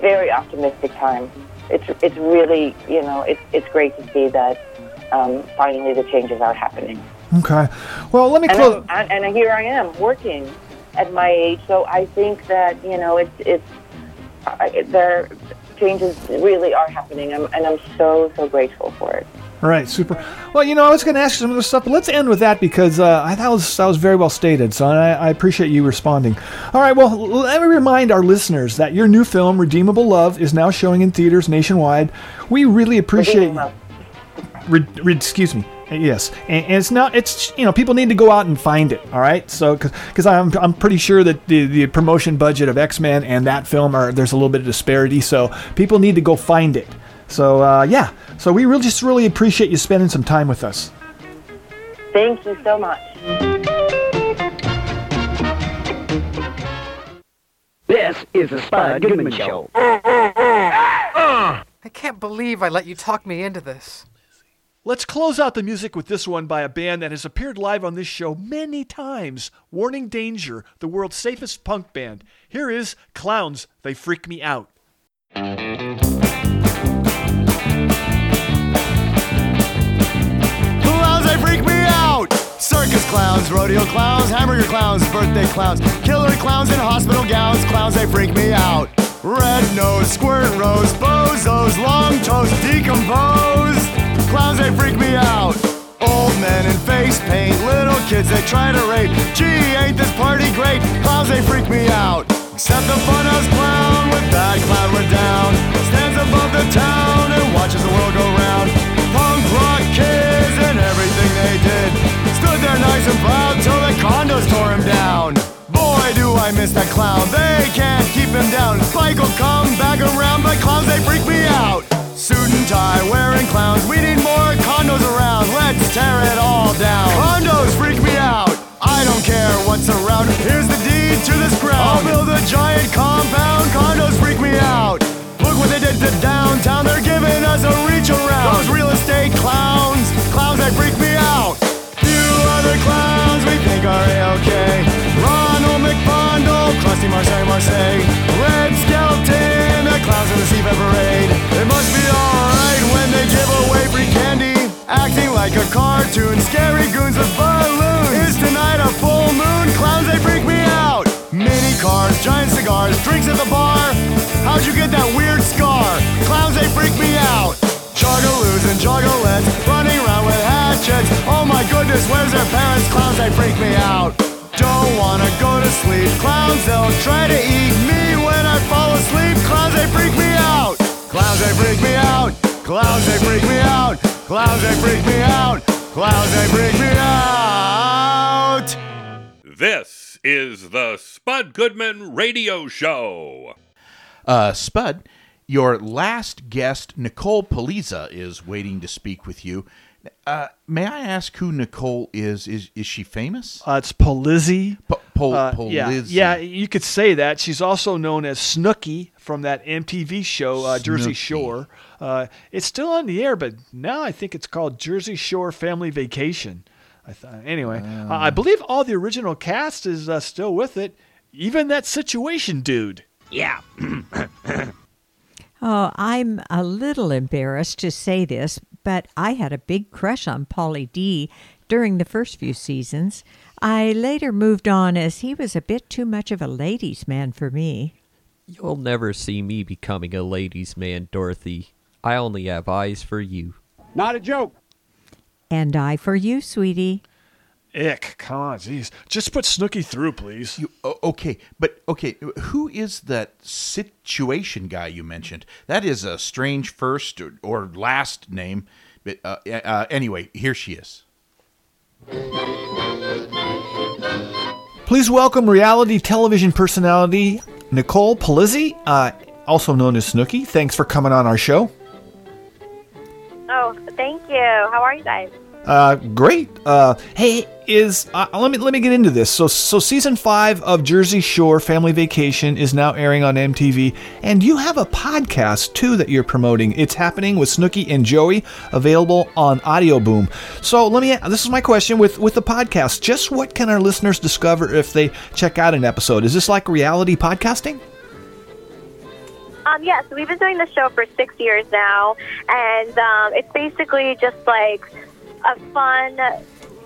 Speaker 23: very optimistic time. It's it's really you know it's it's great to see that um, finally the changes are happening.
Speaker 24: Okay. Well, let me
Speaker 23: And,
Speaker 24: close.
Speaker 23: And, and here I am working at my age, so I think that you know it's it's I, there changes really are happening, I'm, and I'm so so grateful for it.
Speaker 24: All right, super. Well, you know, I was going to ask you some other stuff, but let's end with that because uh, I thought was, that was very well stated. So I, I appreciate you responding. All right, well, let me remind our listeners that your new film, Redeemable Love, is now showing in theaters nationwide. We really appreciate. Re- re- excuse me. Yes, and, and it's not. It's you know people need to go out and find it. All right, so because I'm I'm pretty sure that the, the promotion budget of X Men and that film are there's a little bit of disparity. So people need to go find it. So uh, yeah, so we really just really appreciate you spending some time with us.
Speaker 23: Thank you so much.
Speaker 11: This is the Spud Goodman Show.
Speaker 25: I can't believe I let you talk me into this.
Speaker 2: Let's close out the music with this one by a band that has appeared live on this show many times Warning Danger, the world's safest punk band. Here is Clowns, They Freak Me Out.
Speaker 19: Clowns, they freak me out. Circus clowns, rodeo clowns, hamburger clowns, birthday clowns, killer clowns in hospital gowns. Clowns, they freak me out. Red nose, squirt rose, bozos, long toes, decomposed. Clowns, they freak me out. Old men in face paint, little kids they try to rape. Gee, ain't this party great? Clowns, they freak me out. Except the funhouse clown with that clown we're down. Stands above the town and watches the world go round. Punk rock kids and everything they did. Stood there nice and proud till the condos tore him down. Boy, do I miss that clown. They can't keep him down. Spike will come back around, but clowns, they freak me out. Suit and tie wearing clowns. We need more condos around. Let's tear it all down. Condos freak me out. I don't care what's around. Here's the deed to this ground. I'll build a giant compound. Condos freak me out. Look what they did to downtown. They're giving us a reach around. Those real estate clowns. Clowns that freak me out. Few other clowns we think are a-okay. McBundle, Krusty Marcel Marceau. Red Skelton, the clowns in the Seabed Parade. It must be alright when they give away free candy. Acting like a cartoon, scary goons with balloons. Is tonight a full moon? Clowns, they freak me out. Mini cars, giant cigars, drinks at the bar. How'd you get that weird scar? Clowns, they freak me out. Juggaloos and juggalettes running around with hatchets. Oh my goodness, where's their parents? Clowns, they freak me out. Don't wanna go to sleep. Clowns, they'll try to eat me when I fall asleep. Clowns, they freak me out. Clowns, they freak me out. Clowns, they freak me out. Clowns, they freak me out. Clowns, they freak me out.
Speaker 21: This is the Spud Goodman Radio Show.
Speaker 5: Uh, Spud, your last guest, Nicole Paliza, is waiting to speak with you. Uh, may I ask who Nicole is? Is is she famous?
Speaker 2: Uh, it's Polizzi.
Speaker 5: Po- Pol-
Speaker 2: Uh, yeah,
Speaker 5: Polizzi.
Speaker 2: yeah, you could say that. She's also known as Snooki from that MTV show uh, Jersey Shore. Uh, it's still on the air, but now I think it's called Jersey Shore Family Vacation. I th- anyway, uh, I believe all the original cast is uh, still with it. Even that situation dude.
Speaker 9: Yeah.
Speaker 4: Oh, I'm a little embarrassed to say this, but I had a big crush on Pauly D during the first few seasons. I later moved on as he was a bit too much of a ladies' man for me.
Speaker 6: You'll never see me becoming a ladies' man, Dorothy. I only have eyes for you.
Speaker 16: Not a joke.
Speaker 4: And I for you, sweetie.
Speaker 2: Ick, come on, jeez. Just put Snooki through, please.
Speaker 5: You, okay, but okay, who is that situation guy you mentioned? That is a strange first or, or last name. But uh, uh, anyway, here she is.
Speaker 24: Please welcome reality television personality Nicole Polizzi, uh, also known as Snooki. Thanks for coming on our show.
Speaker 26: Oh, thank you. How are you guys?
Speaker 24: Uh, great. Uh, hey, is uh, let me let me get into this. So, so season five of Jersey Shore Family Vacation is now airing on MTV, and you have a podcast too that you're promoting. It's happening with Snooki and Joey, available on Audio Boom. So, let me. This is my question with with the podcast. Just what can our listeners discover if they check out an episode? Is this like reality podcasting?
Speaker 26: Um, yeah, so we've been doing the show for six years now, and um, it's basically just like a fun,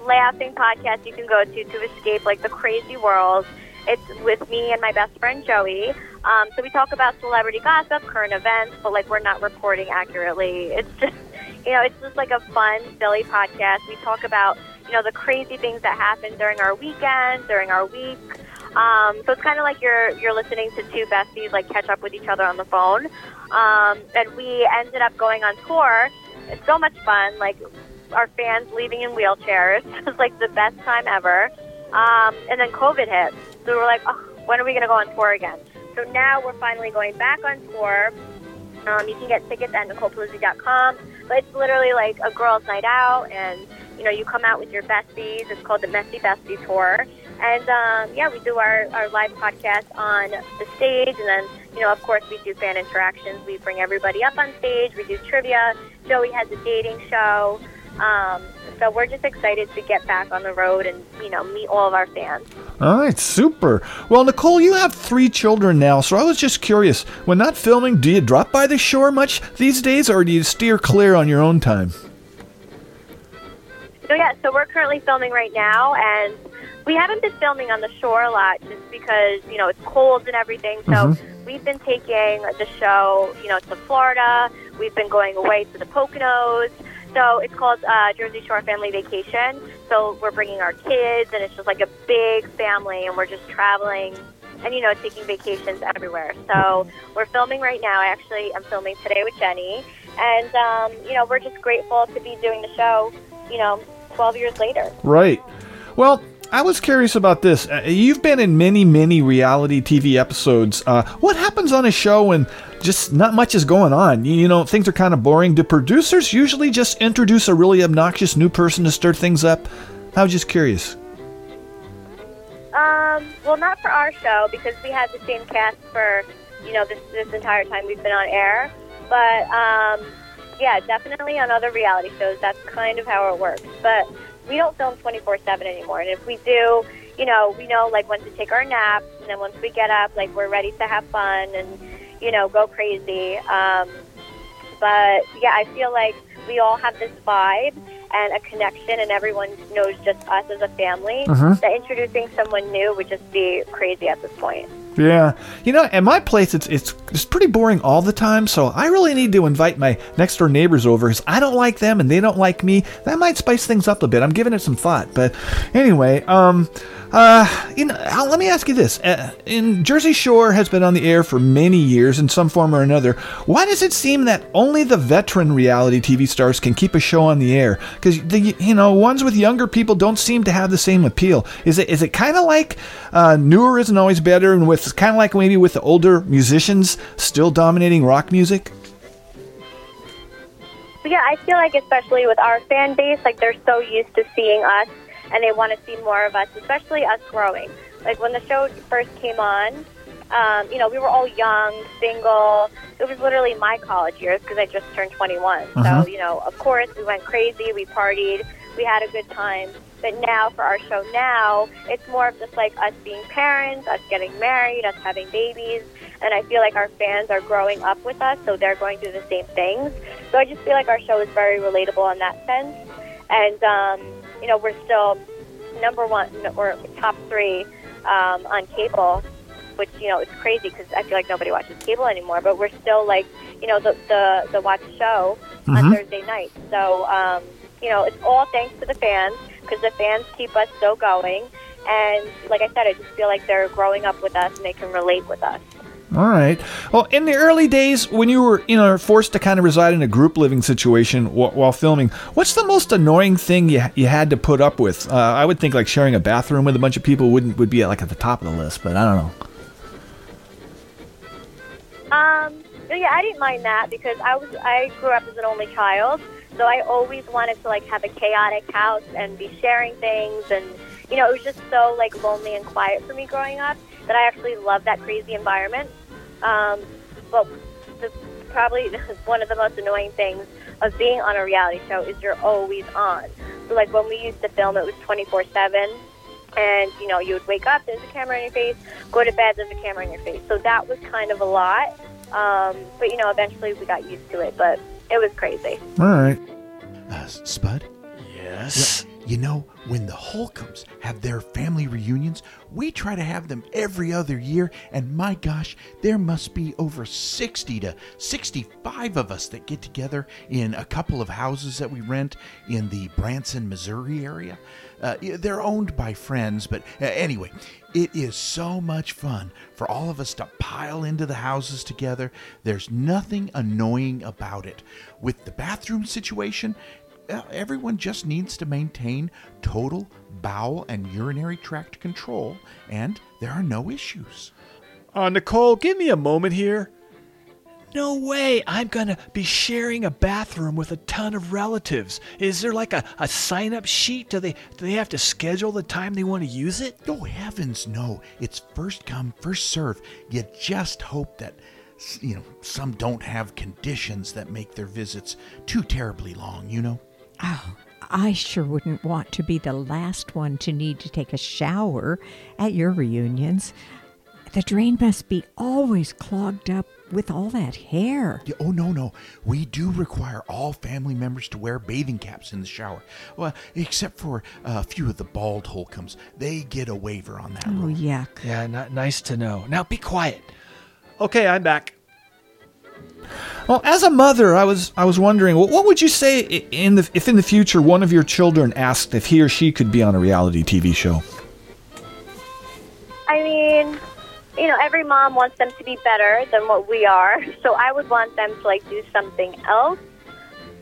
Speaker 26: laughing podcast you can go to to escape like the crazy world. It's with me and my best friend Joey. Um, so we talk about celebrity gossip, current events, but like we're not reporting accurately. It's just, you know, it's just like a fun, silly podcast. We talk about, you know, the crazy things that happen during our weekend, during our week. Um, so it's kind of like you're you're listening to two besties like catch up with each other on the phone. Um, and we ended up going on tour. It's so much fun. Like our fans leaving in wheelchairs. It was like the best time ever. Um, and then COVID hit, so we were like, oh, when are we going to go on tour again? So now we're finally going back on tour. Um, you can get tickets at NicolePolizzi.com. But it's literally like a girls' night out, and you know you come out with your besties. It's called the Messy Bestie Tour. And um, yeah, we do our, our live podcast on the stage, and then you know, of course, we do fan interactions. We bring everybody up on stage. We do trivia. Joey has a dating show. Um, so we're just excited to get back on the road and you know meet all of our fans.
Speaker 24: All right, super. Well, Nicole, you have three children now, so I was just curious. When not filming, do you drop by the shore much these days, or do you steer clear on your own time?
Speaker 26: So yeah, so we're currently filming right now, and we haven't been filming on the shore a lot just because you know it's cold and everything. So
Speaker 24: Mhm.
Speaker 26: we've been taking the show, you know, to Florida. We've been going away to the Poconos. So it's called uh, Jersey Shore Family Vacation. So we're bringing our kids, and it's just like a big family, and we're just traveling and you know taking vacations everywhere. So we're filming right now. I actually am filming today with Jenny, and um, you know we're just grateful to be doing the show. You know, 12 years later.
Speaker 24: Right. Well, I was curious about this. Uh, you've been in many, many reality TV episodes. Uh, what happens on a show when just not much is going on? You, know, things are kind of boring. Do producers usually just introduce a really obnoxious new person to stir things up? I was just curious.
Speaker 26: Um, well, not for our show because we had the same cast for you know this this entire time we've been on air. But um, yeah, definitely on other reality shows, that's kind of how it works. But we don't film 24 7 anymore. And if we do, you know, we know like when to take our naps. And then once we get up, like we're ready to have fun and, you know, go crazy. Um, but yeah, I feel like we all have this vibe and a connection, and everyone knows just us as a family.
Speaker 24: Mhm.
Speaker 26: That introducing someone new would just be crazy at this point.
Speaker 2: Yeah, you know, at my place, it's it's it's pretty boring all the time. So I really need to invite my next door neighbors over, because I don't like them and they don't like me. That might spice things up a bit. I'm giving it some thought. But anyway, um, uh, you know, let me ask you this: uh, in Jersey Shore has been on the air for many years in some form or another. Why does it seem that only the veteran reality TV stars can keep a show on the air? Because the you know ones with younger people don't seem to have the same appeal. Is it is it kind of like uh, newer isn't always better, and with kind of like maybe with the older musicians still dominating rock music?
Speaker 26: Yeah, I feel like especially with our fan base, like they're so used to seeing us and they want to see more of us, especially us growing. Like when the show first came on, um, you know, we were all young, single. It was literally my college years because I just turned 21.
Speaker 27: Uh-huh.
Speaker 26: So, you know, of course, we went crazy, we partied, we had a good time. But now, for our show now, it's more of just like us being parents, us getting married, us having babies. And I feel like our fans are growing up with us, so they're going through the same things. So I just feel like our show is very relatable in that sense. And, um, you know, we're still number one or top three um, on cable, which, you know, is crazy because I feel like nobody watches cable anymore. But we're still like, you know, the, the, the watch show on
Speaker 27: Mhm.
Speaker 26: Thursday night. So, um, you know, it's all thanks to the fans because the fans keep us so going. And like I said, I just feel like they're growing up with us and they can relate with us.
Speaker 2: All right. Well, in the early days when you were, you know, forced to kind of reside in a group living situation wh- while filming, what's the most annoying thing you, you had to put up with? Uh, I would think like sharing a bathroom with a bunch of people wouldn't would be like at the top of the list, but I don't know.
Speaker 26: Um, yeah, I didn't mind that because I was I grew up as an only child, so I always wanted to like have a chaotic house and be sharing things, and you know it was just so like lonely and quiet for me growing up that I actually love that crazy environment. Um, but the, probably one of the most annoying things of being on a reality show is you're always on. So like when we used to film, it was twenty four seven. And you know, you would wake up, there's a camera in your face. Go to bed, there's a camera in your face. So that was kind of a lot. Um, but you know, eventually we got used to it. But it was crazy.
Speaker 2: All right.
Speaker 5: Uh, Spud?
Speaker 28: Yes.
Speaker 5: You know, when the Holcombs have their family reunions, we try to have them every other year, and my gosh, there must be over 60 to 65 of us that get together in a couple of houses that we rent in the Branson, Missouri area. Uh, they're owned by friends, but uh, anyway, it is so much fun for all of us to pile into the houses together. There's nothing annoying about it. With the bathroom situation, everyone just needs to maintain total bowel and urinary tract control, and there are no issues.
Speaker 28: Uh, Nicole, give me a moment here. No way I'm gonna be sharing a bathroom with a ton of relatives. Is there like a, a sign up sheet? Do they do they have to schedule the time they want to use it?
Speaker 5: Oh heavens no. It's first come, first serve. You just hope that you know, some don't have conditions that make their visits too terribly long, you know?
Speaker 4: Oh, I sure wouldn't want to be the last one to need to take a shower at your reunions. The drain must be always clogged up with all that hair.
Speaker 5: Yeah, oh no no, we do require all family members to wear bathing caps in the shower. Well, except for a few of the bald Holcombs, they get a waiver on that.
Speaker 4: Oh,
Speaker 5: rule.
Speaker 4: yuck.
Speaker 28: Yeah, not nice to know. Now be quiet. Okay, I'm back.
Speaker 2: Well, as a mother, I was I was wondering, what would you say in the if in the future one of your children asked if he or she could be on a reality TV show?
Speaker 26: I mean, you know, every mom wants them to be better than what we are. So I would want them to like do something else.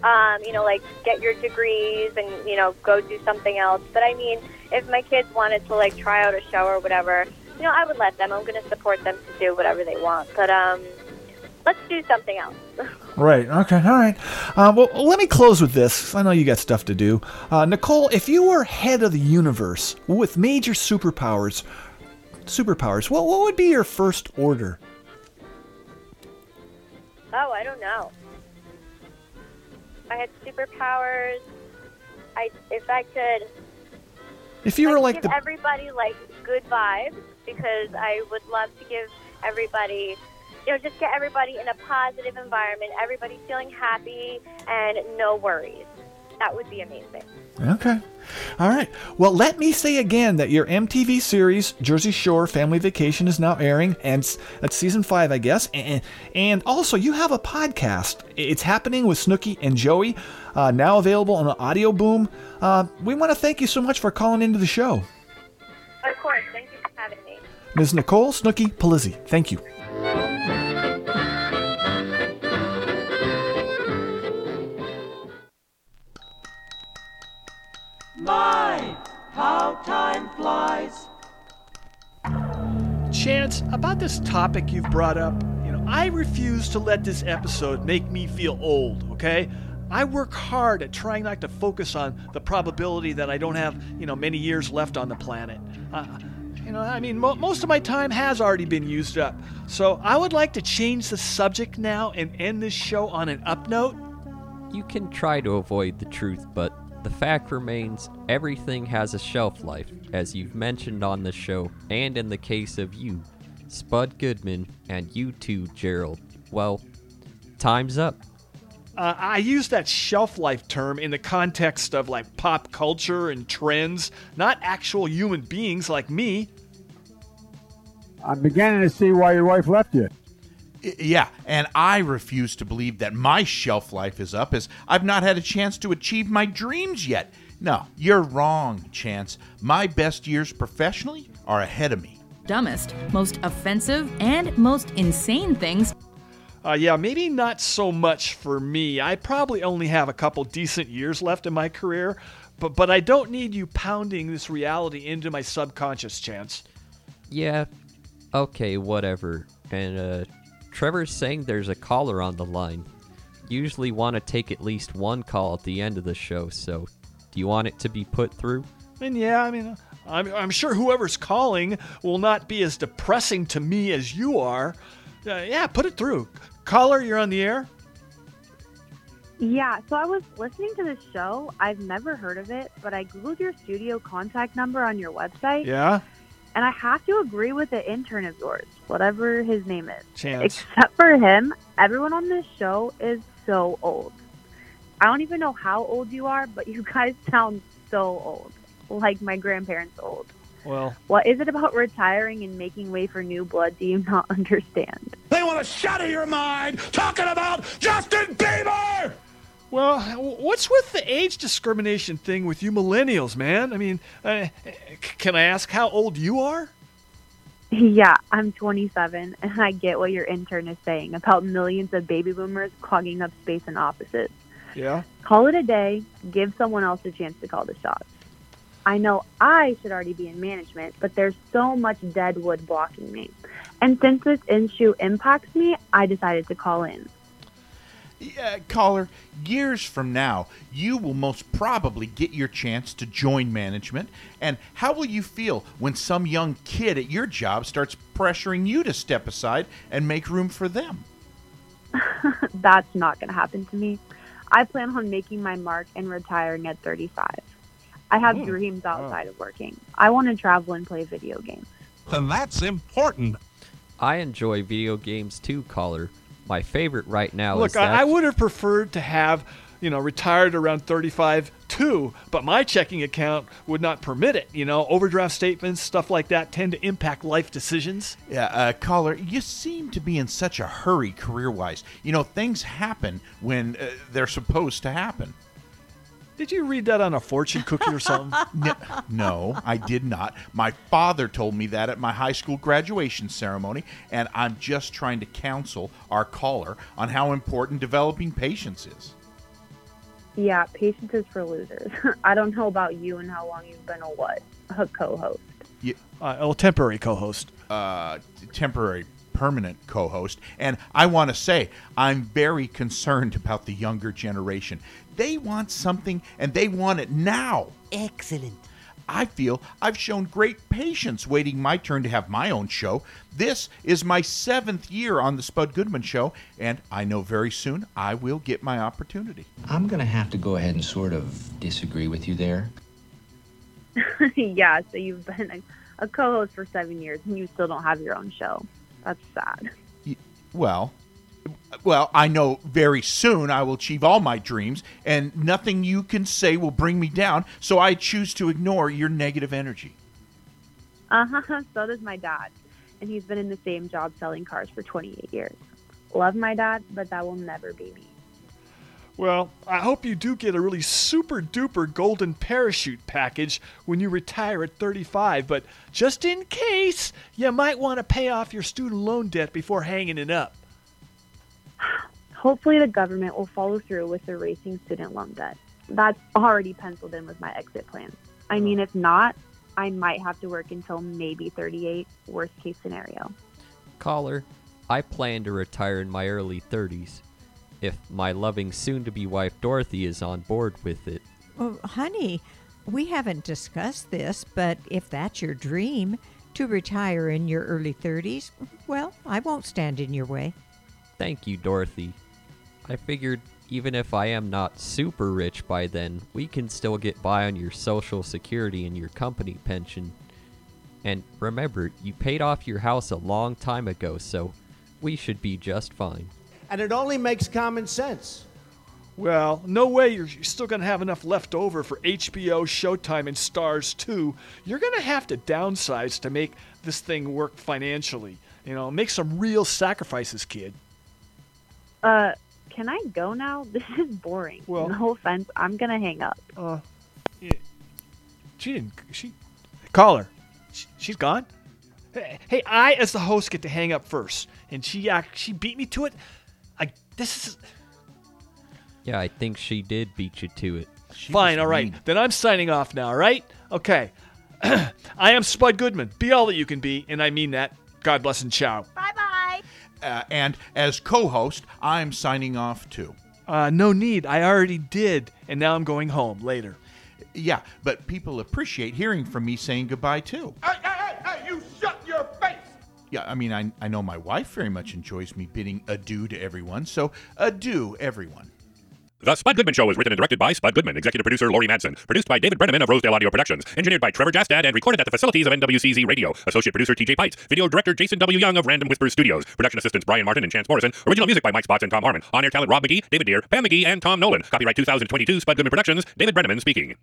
Speaker 26: Um, you know, like get your degrees and you know go do something else. But I mean, if my kids wanted to like try out a show or whatever, you know, I would let them. I'm going to support them to do whatever they want. But um, let's do something else.
Speaker 2: Right. Okay. All right. Uh, well, let me close with this. I know you got stuff to do. Uh, Nicole, if you were head of the universe with major superpowers, superpowers, what what would be your first order?
Speaker 26: Oh, I don't know. If I had superpowers, I if I could
Speaker 2: If you were like
Speaker 26: give
Speaker 2: the
Speaker 26: everybody like good vibes because I would love to give everybody you know just get everybody in a positive environment everybody feeling happy and no worries that would be amazing.
Speaker 24: Okay. All right. Well, let me say again that your MTV series Jersey Shore Family Vacation is now airing, and that's season five, I guess. And, and also, you have a podcast. It's happening with Snooki and Joey, uh, now available on Audio Boom. Uh, we want to thank you so much for calling into the show,
Speaker 26: Of course. Thank you for having me.
Speaker 24: Ms. Nicole Snooki Polizzi. Thank you.
Speaker 2: Chance, about this topic you've brought up, you know, I refuse to let this episode make me feel old, okay? I work hard at trying not to focus on the probability that I don't have, you know, many years left on the planet. Uh, you know, I mean, mo- most of my time has already been used up. So I would like to change the subject now and end this show on an up note.
Speaker 6: You can try to avoid the truth, but the fact remains everything has a shelf life, as you've mentioned on the show, and in the case of you, Spud Goodman, and you too, Gerald. Well, time's up.
Speaker 2: Uh, I use that shelf life term in the context of like pop culture and trends, not actual human beings like me.
Speaker 16: I'm beginning to see why your wife left you.
Speaker 5: I- Yeah, and I refuse to believe that my shelf life is up as I've not had a chance to achieve my dreams yet. No, you're wrong, Chance. My best years professionally are ahead of me.
Speaker 29: Dumbest, most offensive, and most insane things.
Speaker 2: Uh, yeah, maybe not so much for me. I probably only have a couple decent years left in my career, but but I don't need you pounding this reality into my subconscious, Chance.
Speaker 6: Yeah, okay, whatever. And, uh, Trevor's saying there's a caller on the line. Usually want to take at least one call at the end of the show, so do you want it to be put through?
Speaker 2: And yeah, I mean, I'm, I'm sure whoever's calling will not be as depressing to me as you are. Uh, yeah, put it through. Caller, you're on the air.
Speaker 30: Yeah, so I was listening to the show. I've never heard of it, but I Googled your studio contact number on your website.
Speaker 2: Yeah?
Speaker 30: And I have to agree with the intern of yours, whatever his name is.
Speaker 2: Chance.
Speaker 30: Except for him, everyone on this show is so old. I don't even know how old you are, but you guys sound so old. Like my grandparents old.
Speaker 2: Well,
Speaker 30: What is it about retiring and making way for new blood do you not understand?
Speaker 31: They want to shatter your mind talking about Justin Bieber!
Speaker 2: Well, what's with the age discrimination thing with you millennials, man? I mean, uh, can I ask how old you are?
Speaker 30: Yeah, I'm 27, and I get what your intern is saying about millions of baby boomers clogging up space in offices.
Speaker 2: Yeah.
Speaker 30: Call it a day, give someone else a chance to call the shots. I know I should already be in management, but there's so much dead wood blocking me. And since this issue impacts me, I decided to call in.
Speaker 5: Yeah, caller, years from now, you will most probably get your chance to join management. And how will you feel when some young kid at your job starts pressuring you to step aside and make room for them?
Speaker 30: That's not going to happen to me. I plan on making my mark and retiring at 35. I have
Speaker 31: Hmm.
Speaker 30: dreams outside of working. I want to travel and play video games.
Speaker 6: And that's important. I enjoy video games too, caller. My favorite right now
Speaker 2: Look,
Speaker 6: is
Speaker 2: I, I would have preferred to have, you know, retired around 35 too, but my checking account would not permit it. You know, overdraft statements, stuff like that tend to impact life decisions.
Speaker 5: Yeah, uh, caller, you seem to be in such a hurry career wise. You know, things happen when uh, they're supposed to happen.
Speaker 2: Did you read that on a fortune cookie or something?
Speaker 5: No, no, I did not. My father told me that at my high school graduation ceremony, and I'm just trying to counsel our caller on how important developing patience is.
Speaker 30: Yeah, patience is for losers. I don't know about you and how long you've been a what? A co-host.
Speaker 5: You,
Speaker 2: uh, oh, temporary co-host.
Speaker 5: Uh, temporary, permanent co-host, and I want to say I'm very concerned about the younger generation. They want something, and they want it now.
Speaker 31: Excellent.
Speaker 5: I feel I've shown great patience waiting my turn to have my own show. This is my seventh year on the Spud Goodman Show, and I know very soon I will get my opportunity.
Speaker 3: I'm going to have to go ahead and sort of disagree with you there.
Speaker 30: yeah, so you've been a, a co-host for seven years and you still don't have your own show. That's sad.
Speaker 5: Well, Well, I know very soon I will achieve all my dreams, and nothing you can say will bring me down, so I choose to ignore your negative energy.
Speaker 30: Uh huh. So does my dad. And he's been in the same job selling cars for 28 years. Love my dad, but that will never be me.
Speaker 2: Well, I hope you do get a really super duper golden parachute package when you retire at 35, but just in case, you might want to pay off your student loan debt before hanging it up.
Speaker 30: Hopefully, the government will follow through with erasing student loan debt. That's already penciled in with my exit plan. I mean, uh-huh. if not, I might have to work until maybe 38, worst case scenario.
Speaker 6: Caller, I plan to retire in my early 30s. If my loving soon to be wife Dorothy is on board with it.
Speaker 4: Well, honey, we haven't discussed this, but if that's your dream to retire in your early 30s, well, I won't stand in your way.
Speaker 6: Thank you, Dorothy. I figured even if I am not super rich by then, we can still get by on your social security and your company pension. And remember, you paid off your house a long time ago, so we should be just fine.
Speaker 11: And it only makes common sense.
Speaker 2: Well, no way you're you're still going to have enough left over for HBO, Showtime, and Starz 2. You're going to have to downsize to make this thing work financially. You know, make some real sacrifices, kid.
Speaker 30: Uh, can I go now? This is boring.
Speaker 2: Well-
Speaker 30: no offense. I'm going to hang up.
Speaker 2: Uh, yeah. She didn't. She. Call her. She, she's gone. Hey, hey, I as the host get to hang up first, and she act, she beat me to it. I this is
Speaker 6: Yeah, I think she did beat you to it.
Speaker 2: fine. All right, then I'm signing off now. all Right? Okay. I am Spud Goodman. Be all that you can be, and I mean that. God bless and ciao.
Speaker 5: Uh, and as co host, I'm signing off too.
Speaker 2: Uh, no need. I already did, and now I'm going home later.
Speaker 5: Yeah, but people appreciate hearing from me saying goodbye too.
Speaker 31: Hey, hey, hey, hey, you shut your face!
Speaker 5: Yeah, I mean, I, I know my wife very much enjoys me bidding adieu to everyone, so adieu, everyone.
Speaker 21: The Spud Goodman Show is written and directed by Spud Goodman, executive producer Laurie Madsen, produced by David Brenneman of Rosedale Audio Productions, engineered by Trevor Jastad, and recorded at the facilities of NWCZ Radio. Associate producer TJ Pites, video director Jason W. Young of Random Whispers Studios, production assistants Brian Martin and Chance Morrison, original music by Mike Spots and Tom Harmon, on air talent Rob McGee, David Deere, Pam McGee, and Tom Nolan. Copyright 2022 Spud Goodman Productions, David Brenneman speaking.